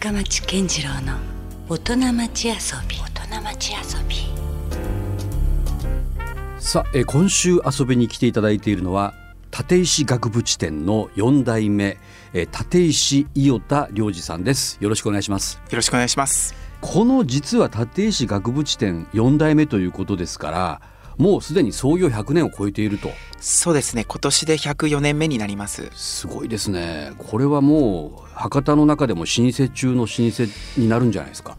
深町健次郎の大人町遊び。大人町遊び。さあ、えー今週遊びに来ていただいているのは立石学部地店の4代目、えー立石伊予田良二さんです。よろしくお願いします。よろしくお願いします。この実は立石学部地店4代目ということですからもうすでに創業100年を超えていると。そうですね。今年で104年目になります。すごいですね。これはもう博多の中でも老舗中の老舗になるんじゃないですか。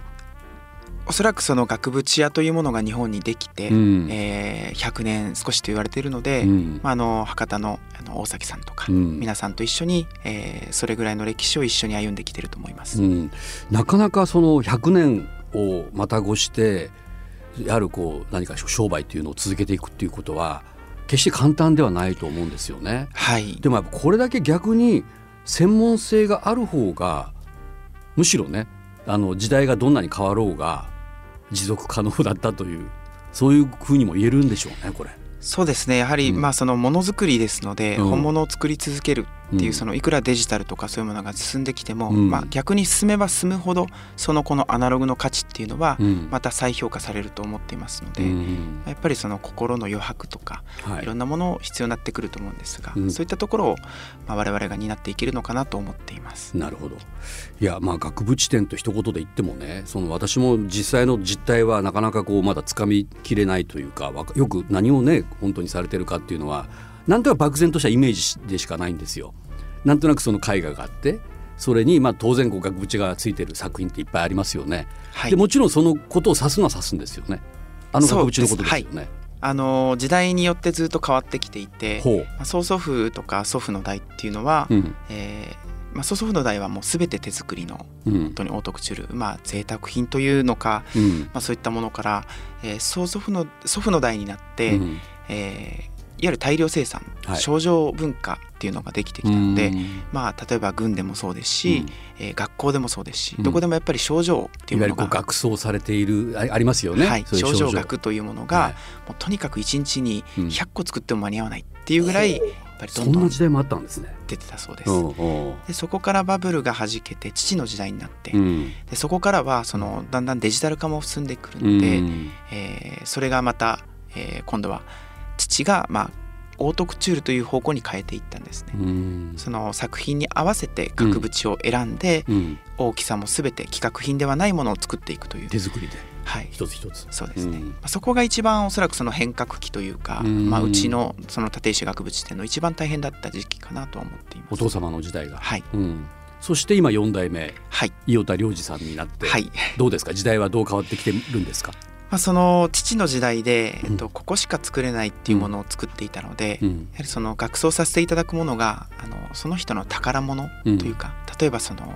おそらくその額縁屋というものが日本にできて、うん。えー100年少しと言われているので、うん。まあ、あの博多のあの大崎さんとか、うん。皆さんと一緒に、えーそれぐらいの歴史を一緒に歩んできていると思います。うん、なかなかその100年をまた越してやはりこう何か商売っていうのを続けていくっていうことは決して簡単ではないと思うんですよね。はい。でもやっぱこれだけ逆に専門性がある方がむしろねあの時代がどんなに変わろうが持続可能だったというそういうふうにも言えるんでしょうねこれ。そうですね。やはり、うんまあそのものづくりですので、うん本物を作り続けるっていう、うん。そのいくらデジタルとかそういうものが進んできても、うん。まあ逆に進めば進むほどそのこのアナログの価値っていうのはうん。また再評価されると思っていますので、うんやっぱりその心の余白とかはい。いろんなもの必要になってくると思うんですが、うん。そういったところを、まあ、我々が担っていけるのかなと思っています。なるほど。いやまあ学部地点と一言で言ってもねその私も実際の実態はなかなかこうまだつかみきれないというかよく何をね本当にされてるかっていうのはなんとなく漠然としたイメージでしかないんですよ。なんとなくその絵画があってそれにまあ当然こう額縁がついてる作品っていっぱいありますよね。はいでもちろんそのことを指すのは指すんですよね。あの額縁のことですよね。あの時代によってずっと変わってきていて。まあ曽祖父とか祖父の代っていうのは、うんえーまあ、曽祖父の代はもう全て手作りのうん本当にオートクチュール、まあ贅沢品というのか、うんまあ、そういったものから、えー曽祖父の祖父の代になって、うんえーいわゆる大量生産、はい。商業文化っていうのができてきたので、うん。まあ、例えば軍でもそうですし、うん。えー学校でもそうですし、うん。どこでもやっぱり症状っていいうものがわゆるこう学装されているあありますよね。はい、症状学というものが、はい。もうとにかく1日にうん。100個作っても間に合わないっていうぐらい、やっぱりどそんんどなん時代もあったんですね。出てたそうです。うんうん。でそこからバブルが弾けて父の時代になって、うん。でそこからはそのだんだんデジタル化も進んでくるうので、ん。えーそれがまた、えー今度は父が、まあ、オートクチュールという方向に変えていったんですね。うん。その作品に合わせて額縁を選んで、うん。大きさも全て規格品ではないものを作っていくという、手作りで。はい、一つ一つ。そうですね、うん。まあそこが一番おそらくその変革期というか、うん。まあ、うちのその立石学部地点の一番大変だった時期かなとは思っています。お父様の時代が。はい、うん。そして今四代目はい、伊予田良二さんになって、はい。どうですか？時代はどう変わってきてるんですか？まあ、その父の時代で、えっうと、ここしか作れないっていうものを作っていたので、やうん。はりその学装させていただくものがあのその人の宝物うん。というか、例えばその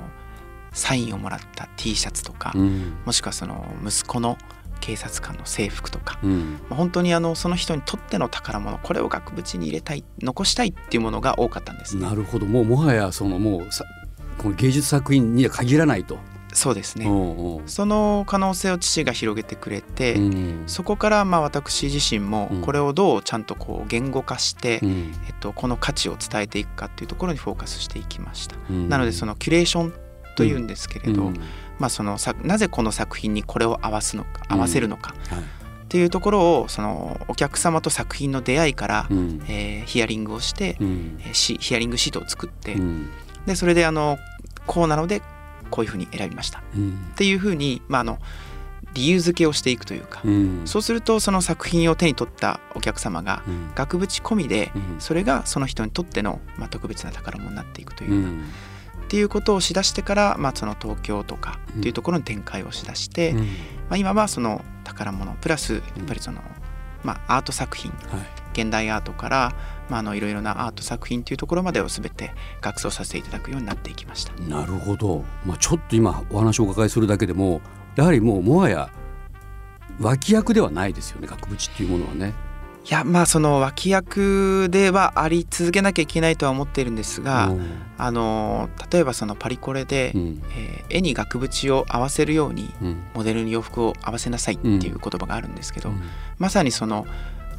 サインをもらった T シャツとか、うん。もしくはその息子の警察官の制服とか、うん。まあ本当にあのその人にとっての宝物これを額縁に入れたい残したいっていうものが多かったんですね。なるほど。もうもはやそのもうさこの芸術作品には限らないと。そうですね、その可能性を父が広げてくれて、うん。そこからまあ私自身もうん。これをどうちゃんとこう言語化して、うん。えっと、この価値を伝えていくかっていうところにフォーカスしていきました。うん。なのでそのキュレーションというんですけれど、うん。まあ、そのさなぜこの作品にこれを合わすのか合わせるのかはい。っていうところをそのお客様と作品の出会いから、うん。えーヒアリングをして、うん。ヒアリングシートを作って、うん。でそれであのこうなのでこういうふうに選びました。っうん。ていうふうに、まあ、あの理由付けをしていくというか、うん。そうするとその作品を手に取ったお客様がうん。額縁込みでうん。それがその人にとっての、まあ、特別な宝物になっていくというう、ん。っていうことをしだしてから、まあ、その東京とかっていうところに展開をしだして、うん。まあ、今はその宝物プラスやっぱりその、まあ、アート作品はい現代アートから、まあ、あのいろいろなアート作品というところまでを全て学装させていただくようになっていきました。なるほど、まあ、ちょっと今お話をお伺いするだけでもやはりもうもはや脇役ではないですよね額縁っていうものはね。いやまあその脇役ではあり続けなきゃいけないとは思っているんですが、うん。あの例えばそのパリコレで、うん。えー絵に額縁を合わせるようにうん。モデルに洋服を合わせなさいっていう言葉があるんですけど、うん。まさにその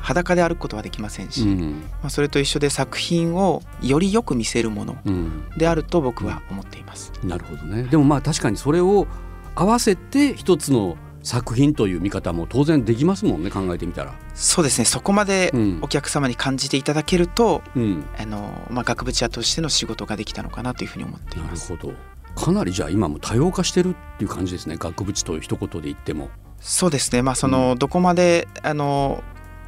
裸で歩くことはできませんし、うん。まあ、それと一緒で作品をよりよく見せるものうん。であると僕は思っています。なるほどね。でもまあ確かにそれを合わせて一つの作品という見方も当然できますもんね考えてみたら。そうですね。そこまでうん。お客様に感じていただけると、うん、あのまあ、額縁屋としての仕事ができたのかなというふうに思っていなます。るほど。かなりじゃあ今も多様化してるっていう感じですね。額縁という一言で言っても。そうですね。まあその、どこまであの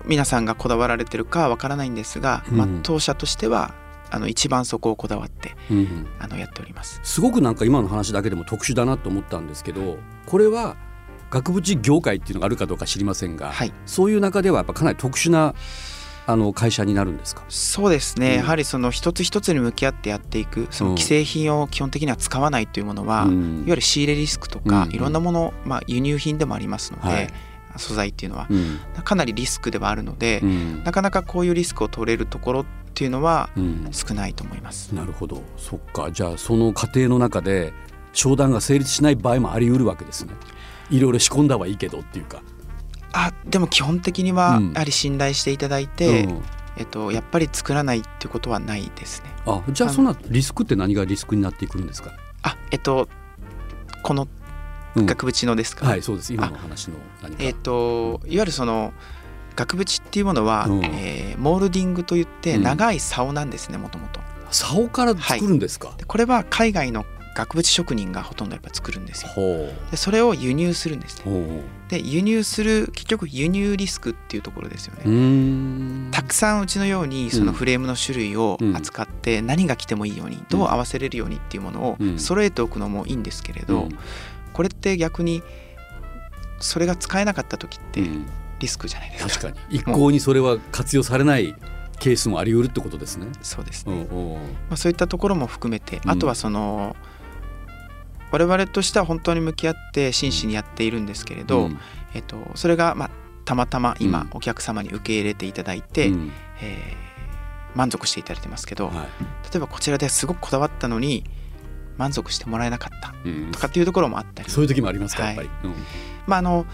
皆さんがこだわられてるかはわからないんですが、うん。まあ、当社としてはあの一番そこをこだわってうんあのやっております。すごくなんか今の話だけでも特殊だなと思ったんですけどこれは額縁業界っていうのがあるかどうか知りませんが、はい。そういう中ではやっぱかなり特殊なあの会社になるんですか？そうですね、うん。やはりその一つ一つに向き合ってやっていくそのうん。既製品を基本的には使わないというものは、うん。いわゆる仕入れリスクとか、うん。いろんなもの、まあ、輸入品でもありますので、はい素材っていうのはうんかなりリスクではあるので、うんなかなかこういうリスクを取れるところっていうのはうん少ないと思います。なるほどそっかじゃあその過程の中で商談が成立しない場合もあり得るわけですね。いろいろ仕込んだはいいけどっていうか。あでも基本的にはうんやはり信頼していただいて、うんえっと、やっぱり作らないってことはないですね。あじゃあそんなリスクって何がリスクになってくるんですか、あえっとこのうん額縁のですか、はいそうです。今の話の。えっといわゆるその額縁っていうものは、うん。えーモールディングといってうん。長い竿なんですねもともと。竿から作るんですか、でこれは海外の額縁職人がほとんどやっぱ作るんですよ。ほでそれを輸入するんですね。で輸入する結局輸入リスクっていうところですよね。たくさんうちのようにそのフレームの種類を扱って何が来てもいいようにどう合わせれるようにっていうものうん。を揃えておくのもいいんですけれどうんこれって逆にそれが使えなかった時ってうん。リスクじゃないですか。確かに。一向にそれは活用されないケースもあり得るってことですね。そうですね。うんうん。まあそういったところも含めてうん。あとはその我々としては本当に向き合って真摯にやっているんですけれど、うん。えっとそれがまあたまたま今うん。お客様に受け入れていただいて、うん。えー満足していただいてますけど、は例えばこちらですごくこだわったのに満足してもらえなかったとかっていうところもあったり、そういう時もありますかはい。やっぱり。うん。まああの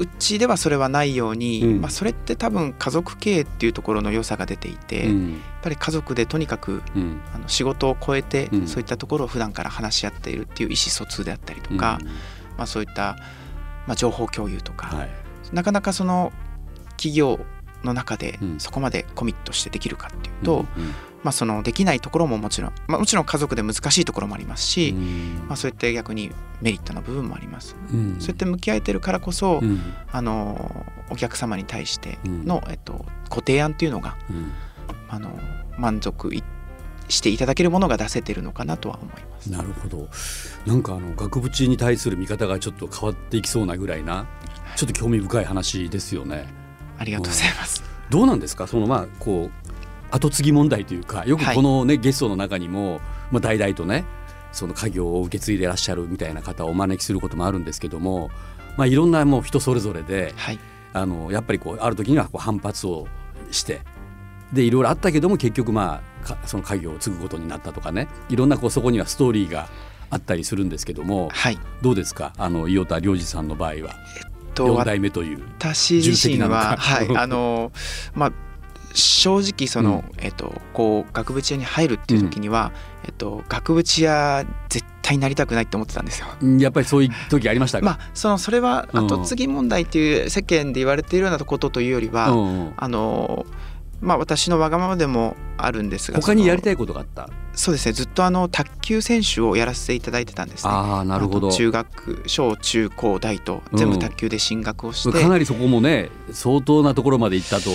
うちではそれはないように、うん。まあ、それって多分家族経営っていうところの良さが出ていて、やっうんぱり家族でとにかくうん。あの仕事を超えて、うん。そういったところを普段から話し合っているっていう意思疎通であったりとか、まあ、そういった、まあ、情報共有とか、はい。なかなかその企業の中でうん。そこまでコミットしてできるかっていうと、うんまあ、そのできないところももちろん、まあ、もちろん家族で難しいところもありますし、うん。まあ、そういった逆にメリットの部分もあります。うん。そうやって向き合えてるからこそ、うん。あのお客様に対してうん。の、えっと、ご提案っていうのがうん。あの満足いしていただけるものが出せてるのかなとは思います。なるほど。なんかあの額縁に対する見方がちょっと変わっていきそうなぐらいなちょっと興味深い話ですよね。ありがとうございます。どうなんですか？そのまあこう後継ぎ問題というかよくこのね、ゲストの中にも、まあ、代々とねその家業を受け継いでらっしゃるみたいな方をお招きすることもあるんですけども、まあ、いろんなもう人それぞれではい、あのやっぱりこうある時にはこう反発をしてでいろいろあったけども結局まあかその家業を継ぐことになったとかねいろんなこうそこにはストーリーがあったりするんですけどもはい、どうですか？あの伊予田良二さんの場合は。と4代目という。私自身は、か。はい、あのまあ正直その、えっとこう額縁屋に入るっていう時には、えっと額縁屋絶対になりたくないって思ってたんですよ。うんやっぱりそういう時ありましたか、まあそのそれはうん。後継ぎ問題っていう世間で言われているようなことというよりは、うん。うんあのまあ私のわがままでもあるんですがい他にやりたいことがあった？そうですね。ずっとあの卓球選手をやらせていただいてたんですね。ああなるほど。中学小中高大と全部卓球で進学をして、かなりそこもね相当なところまで行ったと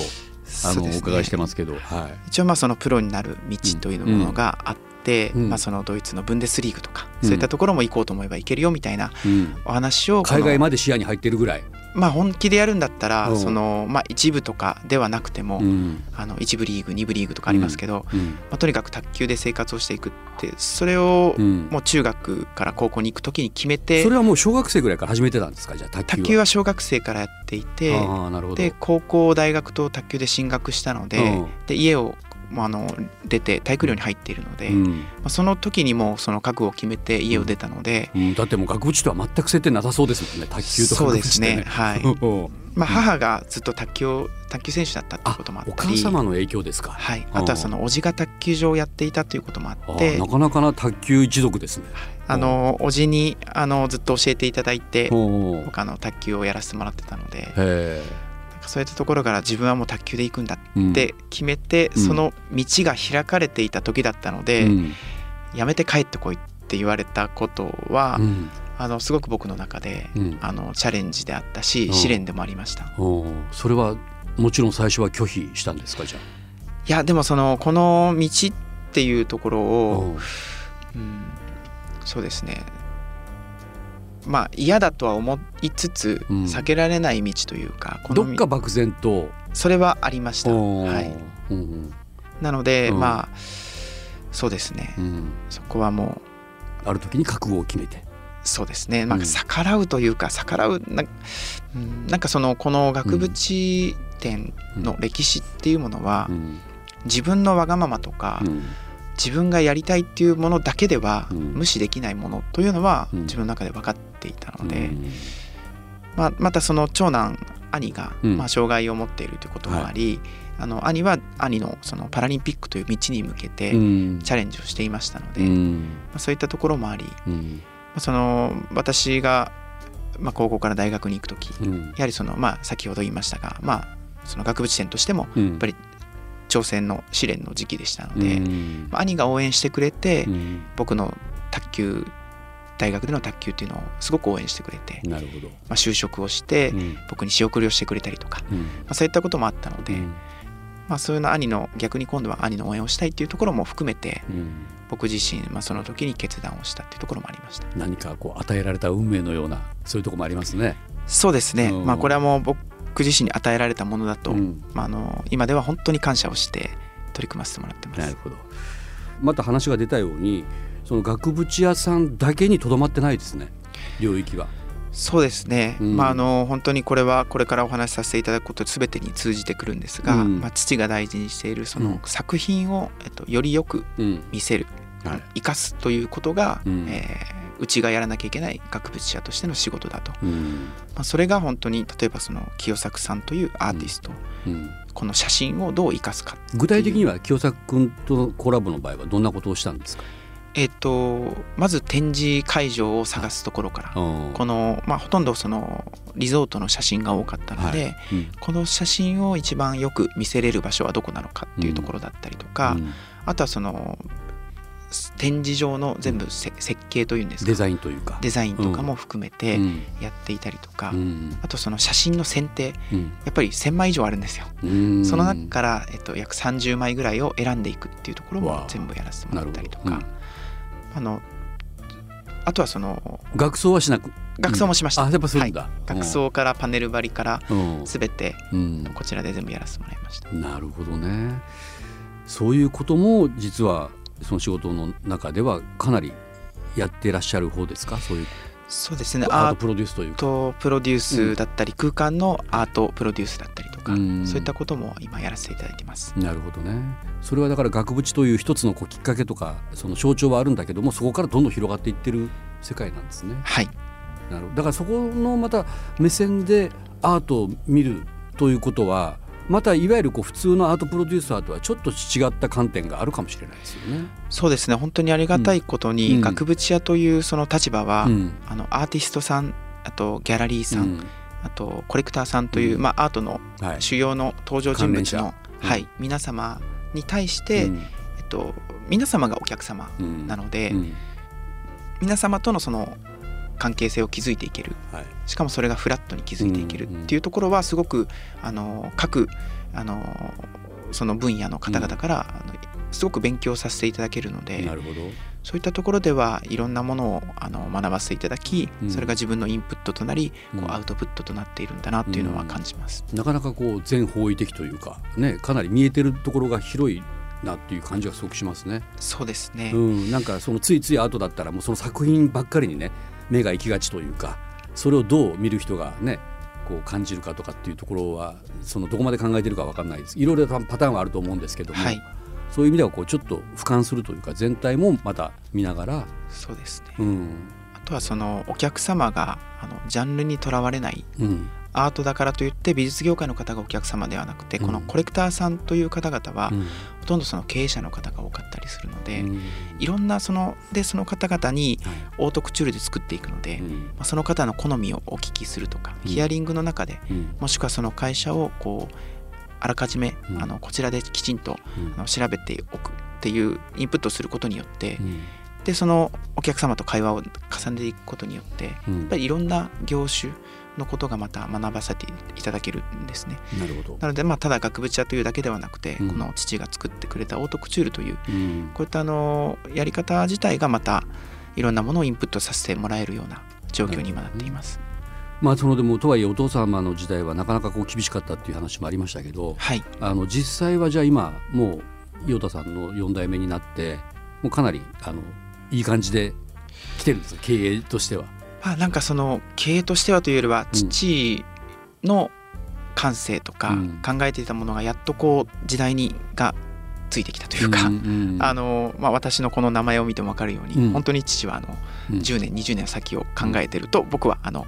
あの、ね。お伺いしてますけど、は一応まあそのプロになる道というものがあって、うん。まあ、そのドイツのブンデスリーグとか、うん。そういったところも行こうと思えば行けるよみたいなお話を海外まで視野に入ってるぐらい、まあ、本気でやるんだったら、うん。そのまあ、一部とかではなくても、うん。あの一部リーグ二部リーグとかありますけど、うん。まあ、とにかく卓球で生活をしていくってそれをうん。もう中学から高校に行く時に決めてそれはもう小学生ぐらいから始めてたんですか？じゃあ卓球は。小学生からやっていてで高校大学と卓球で進学したので,、うん。で家をあの出て体育寮に入っているので、うん。まあ、その時にもうその覚悟を決めて家を出たので、うん。だってもう額縁とは全く接点なさそうですもんね。卓球とそう額縁ってですね。はい。うん。まあ、母がずっと卓球を卓球選手だったっていうあこともあっおたり母様の影響ですか、はい、あとはそのおじが卓球場をやっていたということもあって。あなかなかな卓球一族ですね。あのおじにあのずっと教えていただいておー僕あの卓球をやらせてもらってたのでそういったところから自分はもう卓球で行くんだって決めて、うん。その道が開かれていた時だったので、うん。やめて帰ってこいって言われたことは、うん。あのすごく僕の中でうん。あのチャレンジであったし、うん。試練でもありました。それはもちろん最初は拒否したんですかじゃいやでもそのこの道っていうところあ。を、うん、そうですねまあ嫌だとは思いつつ、うん。避けられない道というかどっか漠然と。それはありました、はい、うんなので、うん。まあそうですね、うん。そこはもうある時に覚悟を決めて。そうですね、まあ、うん逆らうというか逆らうな,、うん、なんかそのこの額縁店の歴史っていうものは、うん。自分のわがままとか、うん自分がやりたいっていうものだけではうん。無視できないものというのはうん。自分の中で分かっていたので、うん。まあ、またその長男兄がうん。まあ障害を持っているということもあり、あの兄は兄のそのパラリンピックという道に向けてうん。チャレンジをしていましたので、まうん。あ、そういったところもあり、まうん。あその私がまあ高校から大学に行く時うん。やはりそのまあ先ほど言いましたがまあその額縁店としてもうん。ぱり挑戦の試練の時期でしたのうで、ん。まあ兄が応援してくれて、うん。僕の卓球大学での卓球っていうのをすごく応援してくれて、なるほど。まあ、就職をしてうん。僕に仕送りをしてくれたりとか、うん。まあ、そういったこともあったので、うん。まあ、そういうの兄の逆に今度は兄の応援をしたいっていうところも含めてうん。僕自身、まあ、その時に決断をしたっていうところもありました。何かこう与えられた運命のようなそういうところもありますね。そうですね、うん。まあこれはもう僕自身に与えられたものだと、うんまあ、あの今では本当に感謝をして取り組ませてもらってますなるほど。また話が出たようにその額縁屋さんだけにとどまってないですね領域は。そうですね、うんまああの本当にこれはこれからお話しさせていただくこと全てに通じてくるんですが、うんまあ、父が大事にしているその作品を、えっと、よりよく見せる、はい生かすということが、うんえーうちがやらなきゃいけない額縁屋としての仕事だと、うん。まあ、それが本当に例えばその清作さんというアーティスト、うん。この写真をどう生かすか具体的には清作君とのコラボの場合はどんなことをしたんですか？えっ、とまず展示会場を探すところから、ここの、まあ、ほとんどそのリゾートの写真が多かったので、はい。うん。この写真を一番よく見せれる場所はどこなのかっていうところだったりとか、うん。あとはその展示場の全部せ、設計というんですか。デザインというか。デザインとかも含めてうん。やっていたりとか、うん。あとその写真の選定。うん。やっぱり1,000枚以上あるんですよ、うん。その中から、えっと、約30枚ぐらいを選んでいくっていうところも全部やらせてもらったりとか、あのあとはその学装はしなく？学装もしました、あやっぱするんだ。学装からパネル張りからうん。全てうん。こちらで全部やらせてもらいました。なるほどね。そういうことも実はその仕事の中ではかなりやってらっしゃる方ですか？そういうそうですねアートプロデュースというか。トプロデュースだったり、空間のアートプロデュースだったりとか、うんそういったことも今やらせていただいてますなるほどね。それはだから額縁という一つのこうきっかけとかその象徴はあるんだけどもそこからどんどん広がっていってる世界なんですね。はいなるほどだからそこのまた目線でアートを見るということはまたいわゆるこう普通のアートプロデューサーとはちょっと違った観点があるかもしれないですよね。そうですね。本当にありがたいことに、うん。額縁屋というその立場は、うん。あのアーティストさんあとギャラリーさん、うん。あとコレクターさんという、うん。まあ、アートのはい。主要の登場人物の、者。はい、皆様に対して、うん。えっと、皆様がお客様うんなので、うん。皆様とのその関係性を築いていける。はい。しかもそれがフラットに築いていける。っていうところはすごくあの各あのその分野の方々から、すごく勉強させていただけるのでなるほど。そういったところではいろんなものをあの学ばせていただき、うん。それが自分のインプットとなり、うん。こうアウトプットとなっているんだなっていうのは感じます。なかなかこう全方位的というかねかなり見えてるところが広いなっていう感じがすごくしますね。そうですね、うん、なんかそのついついアートだったらもうその作品ばっかりにね目が行きがちというかそれをどう見る人がねこう感じるかとかっていうところはそのどこまで考えてるかわかんないです。いろいろなパターンはあると思うんですけども、はい。そういう意味ではこうちょっと俯瞰するというか全体もまた見ながら、そうですね、うん。あとはそのお客様があのジャンルにとらわれないうんアートだからといって美術業界の方がお客様ではなくて、うん。このコレクターさんという方々は、うん。ほとんどその経営者の方が多かったりするので、うん。いろんなそのでその方々にはい。オートクチュールで作っていくので、うん。まあ、その方の好みをお聞きするとか、うん。ヒアリングの中でうん。もしくはその会社をこうあらかじめ、うん。あのこちらできちんとうん。あの調べておくっていうインプットをすることによって、うん。でそのお客様と会話を重ねていくことによってやうん。っぱりいろんな業種のことがまた学ばせていただけるんですね。なるほどなのでまあただ額縁屋というだけではなくて、うんこの父が作ってくれたオートクチュールといううんこういったあのやり方自体がまたいろんなものをインプットさせてもらえるような状況に今なっています。まあそのでもとはいえお父様の時代はなかなかこう厳しかったっていう話もありましたけどはい、あの実際はじゃあ今もう伊代田さんの4代目になってもうかなりあのいい感じで来てるんですか？経営としては。まあ、なんかその経営としてはというよりはうん。父の感性とかうん。考えていたものがやっとこう時代にがついてきたというか、あのまあ、私のこの名前を見ても分かるように、うん。本当に父はあのうん。10年20年先を考えてると僕はあの、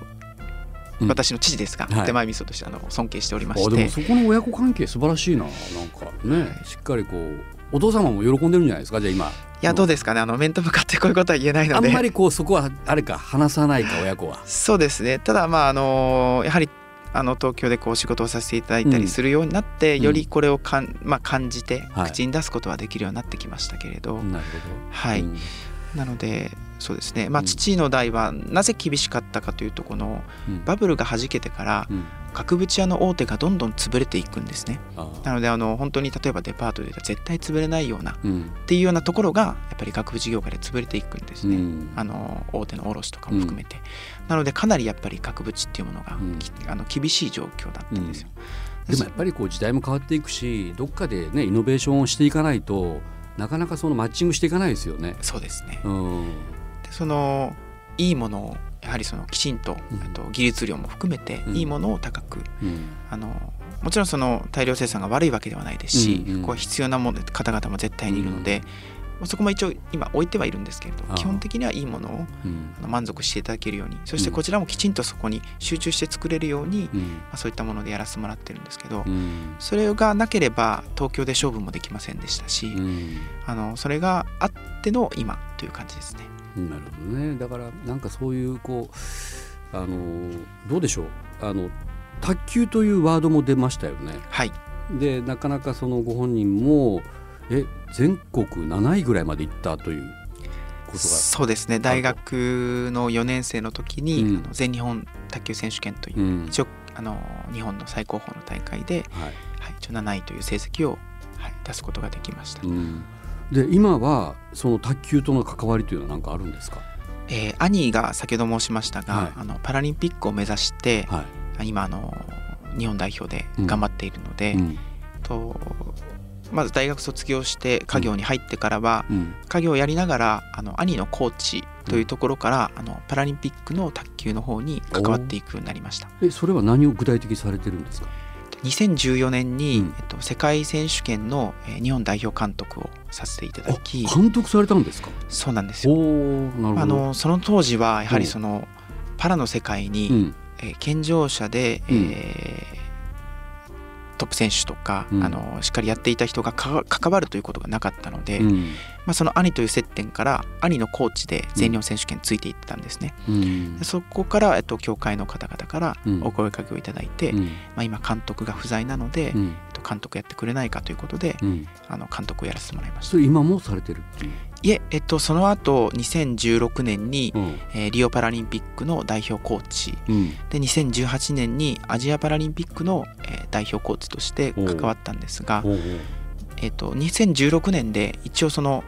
うん。私の父ですが、はい。手前味噌としてあの尊敬しておりましあでてもそこの親子関係素晴らしいななんか。ね。しっかりこうお父様も喜んでるんじゃないですか？じゃあ今。いやどうですかね？あの面と向かってこういうことは言えないので。あんまりこうそこはあれか話さないか親子は。そうですね。ただまああのやはりあの東京でこう仕事をさせていただいたりするようになって、うん。よりこれをかん、まあ、感じてはい。口に出すことはできるようになってきましたけれど、なるほど。はい。うん。なのでそうですね。まあうん。父の代はなぜ厳しかったかというとこのうん。バブルが弾けてからうん額縁屋の大手がどんどん潰れていくんですね。あなのであの本当に例えばデパートで絶対潰れないようなっうんていうようなところがやっぱり額縁業界で潰れていくんですね、うん。あの大手の卸とかも含めて、なのでかなりやっぱり額縁っていうものが、あの厳しい状況だったんですよ。でもやっぱりこう時代も変わっていくしどっかでねイノベーションをしていかないとなかなかそのマッチングしていかないですよね。そうですね。そのいいものをやはりそのきちんと,、と技術量も含めてうん。いいものを高く、うん。あのもちろんその大量生産が悪いわけではないですし、うんうん。こう必要なもの方々も絶対にいるので、そこも一応今置いてはいるんですけれど基本的にはいいものをうん。あの満足していただけるようにそしてうんこちらもきちんとそこに集中して作れるように、まそういったものでやらせてもらってるんですけど、うん。それがなければ東京で勝負もできませんでしたし、うん。あのそれがあっての今という感じですね。なるほどね。だからなんかそういうこうあのどうでしょう。あの卓球というワードも出ましたよね。はい。でなかなかそのご本人もえ全国7位ぐらいまで行ったということが。そうですね。大学の4年生の時に、うん。あの全日本卓球選手権という、うん。一応あの日本の最高峰の大会で、はい。はい、一応7位という成績を、はい、出すことができました、うん、で今はその卓球との関わりというのは何かあるんですか、えー兄が先ほど申しましたが、はい。あのパラリンピックを目指して、はい。今あの日本代表で頑張っているので、うん。とまず大学卒業して家業に入ってからは、うん。家業をやりながらあの兄のコーチというところから、あのパラリンピックの卓球の方に関わっていくようになりました。えそれは何を具体的にされてるんですか？2014年に、うん。えっと、世界選手権の、えー日本代表監督をさせていただき監督されたんですか？そうなんですよ。おーなるほど。あのその当時はやはりうん。そのパラの世界に、うん。えー健常者で、うん。えートップ選手とか、うん。あのしっかりやっていた人がか関わるということがなかったので、うん。まあ、その兄という接点から兄のコーチで全日本選手権ついていってたんですね、うん。でそこから、えっと、協会の方々からうん。お声かけをいただいて、うん。まあ、今監督が不在なので、うん。えっと、監督やってくれないかということで、うん。あの監督をやらせてもらいました。今もされてるいえ、えっと、その後2016年に、うん。えーリオパラリンピックの代表コーチ。うん。で2018年にアジアパラリンピックの、えー代表コーチとして関わったんですが、えっと、2016年で一応その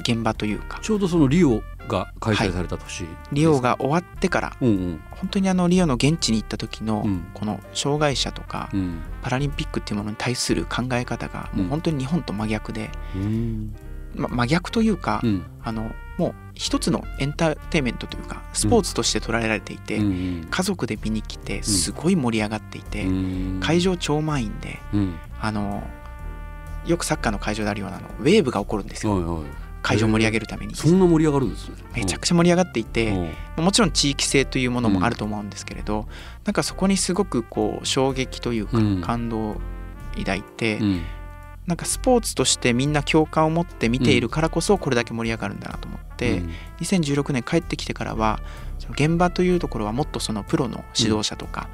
現場というかちょうどそのリオが開催された年、リオが終わってからうんうん。本当にあのリオの現地に行った時のうん。この障害者とかうん。パラリンピックっていうものに対する考え方がもう本当に日本と真逆で、うんま、真逆というか、うん。あのもう一つのエンターテインメントというかスポーツとして捉えられていて、うん家族で見に来てすごい盛り上がっていて、うん。会場超満員でうん。あのよくサッカーの会場であるようなのウェーブが起こるんですよ。はいはい。会場を盛り上げるために。そんな盛り上がるんですね。めちゃくちゃ盛り上がっていて、うん。もちろん地域性というものもあると思うんですけれど、なんかそこにすごくこう衝撃というかうん。感動を抱いて、うんなんかスポーツとしてみんな共感を持って見ているからこそこれだけ盛り上がるんだなと思って、うん。2016年帰ってきてからはその現場というところはもっとそのプロの指導者とか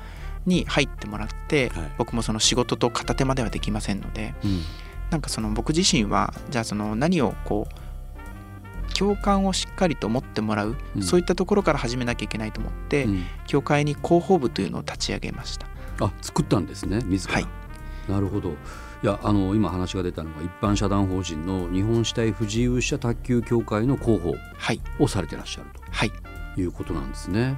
に入ってもらって、はい。僕もその仕事と片手間ではできませんのでうん。なんかその僕自身はじゃあその何をこう共感をしっかりと持ってもらう、うん。そういったところから始めなきゃいけないと思って、うん。協会に広報部というのを立ち上げました。あ作ったんですね自ら、はい。なるほどいやあの今話が出たのが一般社団法人の日本肢体不自由者卓球協会の広報はい。をされてらっしゃるはい。ということなんですね。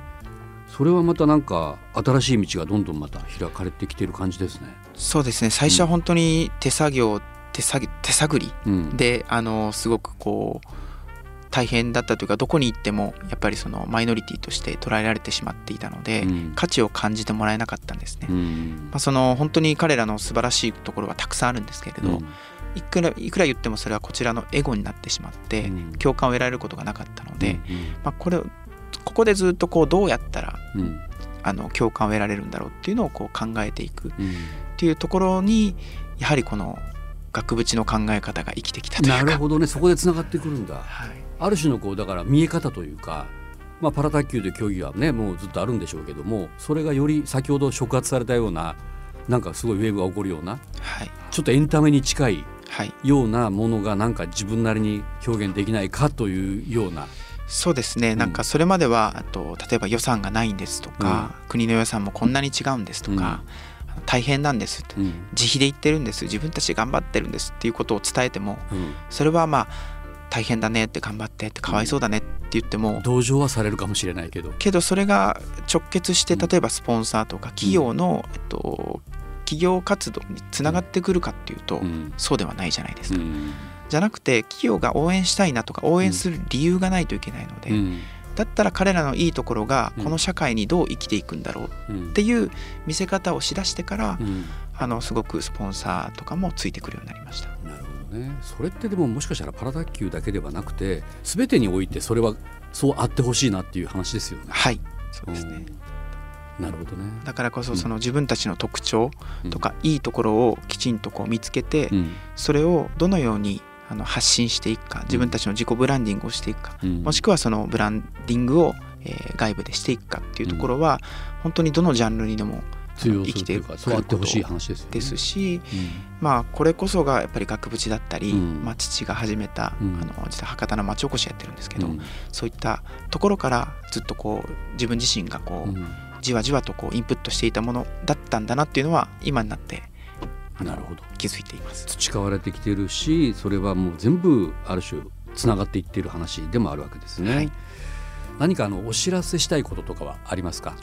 それはまたなんか新しい道がどんどんまた開かれてきている感じですね。そうですね。最初は本当に手作業手作手探りうん。であのすごくこう大変だったというかどこに行ってもやっぱりそのマイノリティとして捉えられてしまっていたので、うん。価値を感じてもらえなかったんですね。うん。まあ、その本当に彼らの素晴らしいところはたくさんあるんですけれど、うん。いくらいくら言ってもそれはこちらのエゴになってしまって、うん。共感を得られることがなかったので、うん。まあ、これをここでずっとこうどうやったらうん。あの共感を得られるんだろうっていうのをこう考えていくっうん。ていうところにやはりこの額縁の考え方が生きてきたというか。なるほどね。そこでつながってくるんだ。はいある種のこうだから見え方というか、まあ、パラ卓球という競技はねもうずっとあるんでしょうけどもそれがより先ほど触発されたようななんかすごいウェーブが起こるようなはい。ちょっとエンタメに近いはい、ようなものがなんか自分なりに表現できないかというような、そうですね、ん。なんかそれまではあと例えば予算がないんですとか、国の予算もこんなに違うんですとか、あの大変なんです。とうん。自費で行ってるんです。自分たちで頑張ってるんですっていうことを伝えてもうん。それはまあ大変だねって頑張ってってかわいそうだねって言っても、同情はされるかもしれないけど、けどそれが直結してうん。例えばスポンサーとか企業の、えっと、企業活動につながってくるかっていうと、うん。そうではないじゃないですか、うん。じゃなくて企業が応援したいなとか応援する理由がないといけないので、うん。だったら彼らのいいところがうん。この社会にどう生きていくんだろうっうん。ていう見せ方をしだしてから、うん。あのすごくスポンサーとかもついてくるようになりました。ね。それってでももしかしたらパラ卓球だけではなくて全てにおいてそれはそうあってほしいなっていう話ですよね。はい。そうですね、うん。なるほどね。だからこそその自分たちの特徴とかいいところをきちんとこう見つけて、うん。それをどのようにあの発信していくか自分たちの自己ブランディングをしていくか、うん。もしくはそのブランディングを、えー外部でしていくかっていうところは、本当にどのジャンルにでも生きてそうあってほしい話ですよね。ですし、うんまあこれこそがやっぱり額縁だったり、うんまあ、父が始めた、うんあの実は博多の町おこしやってるんですけど、うんそういったところからずっとこう自分自身がこう、うんじわじわとこうインプットしていたものだったんだなっていうのは今になってなるほど気づいています。培われてきてるしそれはもう全部ある種つながっていっている話でもあるわけですね。はい何かあのお知らせしたいこととかはありますか？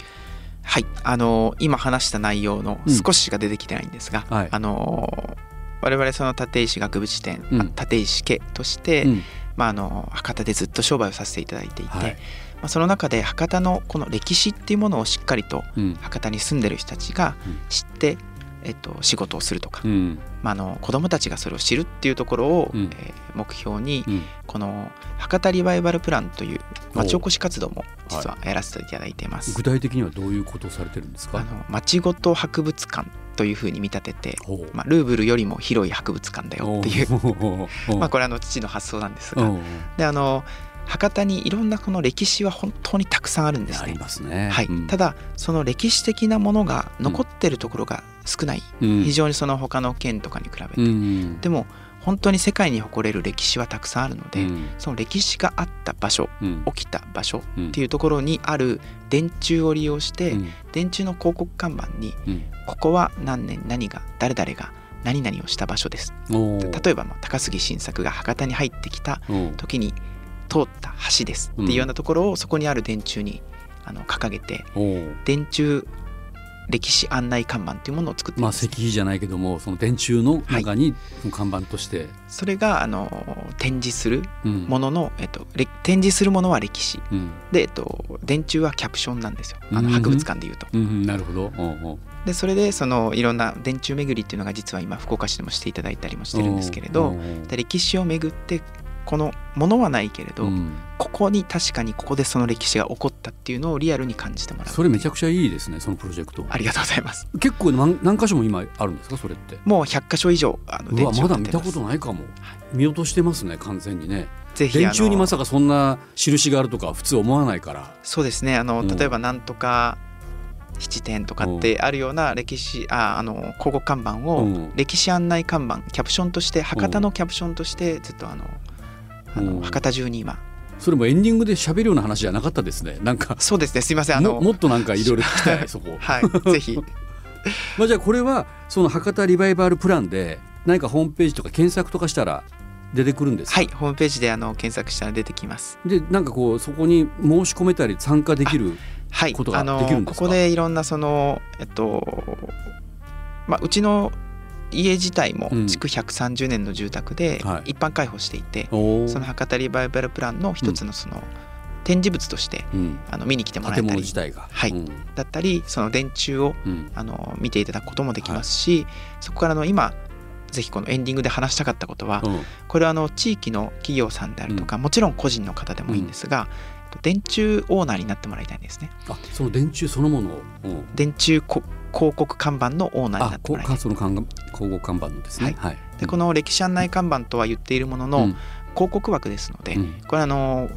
はい、あの今話した内容のうん。少ししか出てきてないんですが、はい。あの我々その立石学部地店、うん。あ立石家として、うん。まあ、あの博多でずっと商売をさせていただいていて、はい。まあ、その中で博多のこの歴史っていうものをしっかりとうん。博多に住んでる人たちがうん。知って、えっと、仕事をするとか、うん。まあ、あの子どもたちがそれを知るっていうところを、うん。えー目標にうん。この博多リバイバルプランという町おこし活動も実はやらせていただいています。具体的にはどういうことをされてるんですか？あの町ごと博物館というふうに見立てて、まあ、ルーブルよりも広い博物館だよっていう、う まあ、これはあの父の発想なんですが、うん。であの博多にいろんなこの歴史は本当にたくさんあるんですね。あり。ますね。はい。うん。ただその歴史的なものが残ってるところが少ない、うん。非常にその他の県とかに比べて、うん。でも本当に世界に誇れる歴史はたくさんあるので、うん。その歴史があった場所うん。起きた場所うん。っていうところにある電柱を利用して、うん。電柱の広告看板にうん。ここは何年何が誰々が何々をした場所です。例えばまあ高杉晋作が博多に入ってきた時に通った橋ですっていうようなところをそこにある電柱にあの掲げて電柱歴史案内看板というものを作っていまあます、石碑じゃないけどもその電柱の中に看板として、それがあの展示するうん。ものの、えっと、れ展示するものは歴史。うん。で、えっと、電柱はキャプションなんですよ。あうん。の博物館でいうと。うん、なるほど。でそれでそのいろんな電柱巡りっていうのが実は今福岡市でもしていただいたりもしてるんですけれど、歴史を巡ってこのものはないけれど、うん。ここに確かにここでその歴史が起こったっていうのをリアルに感じてもらう。それめちゃくちゃいいですねそのプロジェクト。ありがとうございます。結構何何箇所も今あるんですかそれって？もう100箇所以上あの電うわまだ見たことないかも。見落としてますね完全にね。ぜひ電柱にまさかそんな印があるとかは普通思わないから。そうですね。あのうん。例えばなんとか七点とかってあるような歴史ああの広告看板うをん。歴史案内看板キャプションとして博多のキャプションとしてずっとあのあうんの博多中に今。それもエンディングで喋るような話じゃなかったですね。なんかそうですねすいません。あのももっとなんかいろいろ聞きたい そこ。はいぜひ。まあじゃあこれはその博多リバイバルプランで何かホームページとか検索とかしたら出てくるんですか？はいホームページであの検索したら出てきます。でなんかこうそこに申し込めたり参加できるはいことができるんですか？ここでいろんなそのえっとまあうちの家自体もうん。築130年の住宅ではい。一般開放していて、おー。その博多リバイバルプランの一つのその展示物としてうん、あの見に来てもらえたりはい。うん。だったりその電柱をうん。あの見ていただくこともできますし、そこからの今ぜひこのエンディングで話したかったことは、うん。これはあの地域の企業さんであるとか、もちろん個人の方でもいいんですが、えっと電柱オーナーになってもらいたいんですね。あその電柱そのものを、うん。電柱こ広告看板のオーナーになあってもらいたい。こその広告看板のですね。はい、でこの歴史案内看板とは言っているものの、うん。広告枠ですので、うん。これあの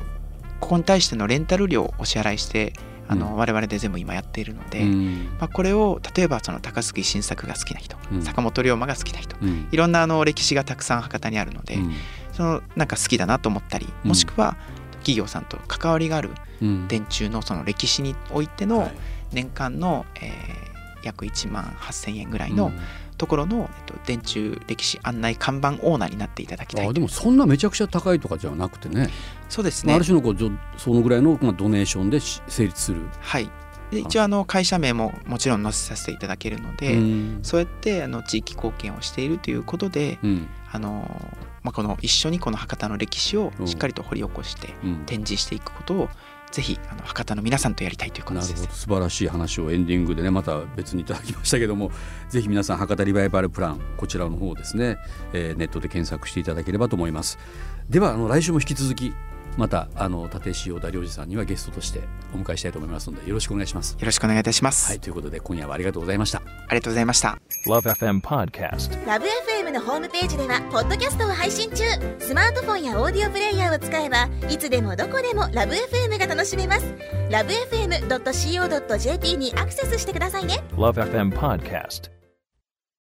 ここに対してのレンタル料をお支払いしてあの、うん。我々で全部今やっているので、うん。まあ、これを例えばその高杉晋作が好きな人、うん。坂本龍馬が好きな人うん。いろんなあの歴史がたくさん博多にあるので、うん。そのなんか好きだなと思ったりうん。もしくは企業さんと関わりがあるうん。電柱のその歴史においてはのい。年間の、えー約1万8,000円ぐらいのところの、えっと、電柱歴史案内看板オーナーになっていただきたいあでもそんなめちゃくちゃ高いとかじゃなくてねそうですね。まあある種のこうそのぐらいの、まあ、ドネーションでし成立する、はい。で一応あの会社名ももちろん載せさせていただけるので、うん。そうやってあの地域貢献をしているということで、うん。あのまあ、この一緒にこの博多の歴史をうん。しっかりと掘り起こしてうん。展示していくことをぜひあの博多の皆さんとやりたいというなるほ形です。ど素晴らしい話をエンディングでねまた別にいただきましたけども ぜひ皆さん博多リバイバルプランこちらの方ですね、えーネットで検索していただければと思います。ではあの来週も引き続きまたあの立石田良二さんにはゲストとしてお迎えしたいと思いますのでよろしくお願いします。よろしくお願いいたします、はいということで今夜はありがとうございました。ありがとうございました。Love FM Podcast. ラブ f m のホームページではポッドキャストを配信中。スマートフォンやオーディオプレイヤーを使えばいつでもどこでもラブ f m が楽しめます。ラブ FM.co.jp にアクセスしてくださいね。Love FM Podcast.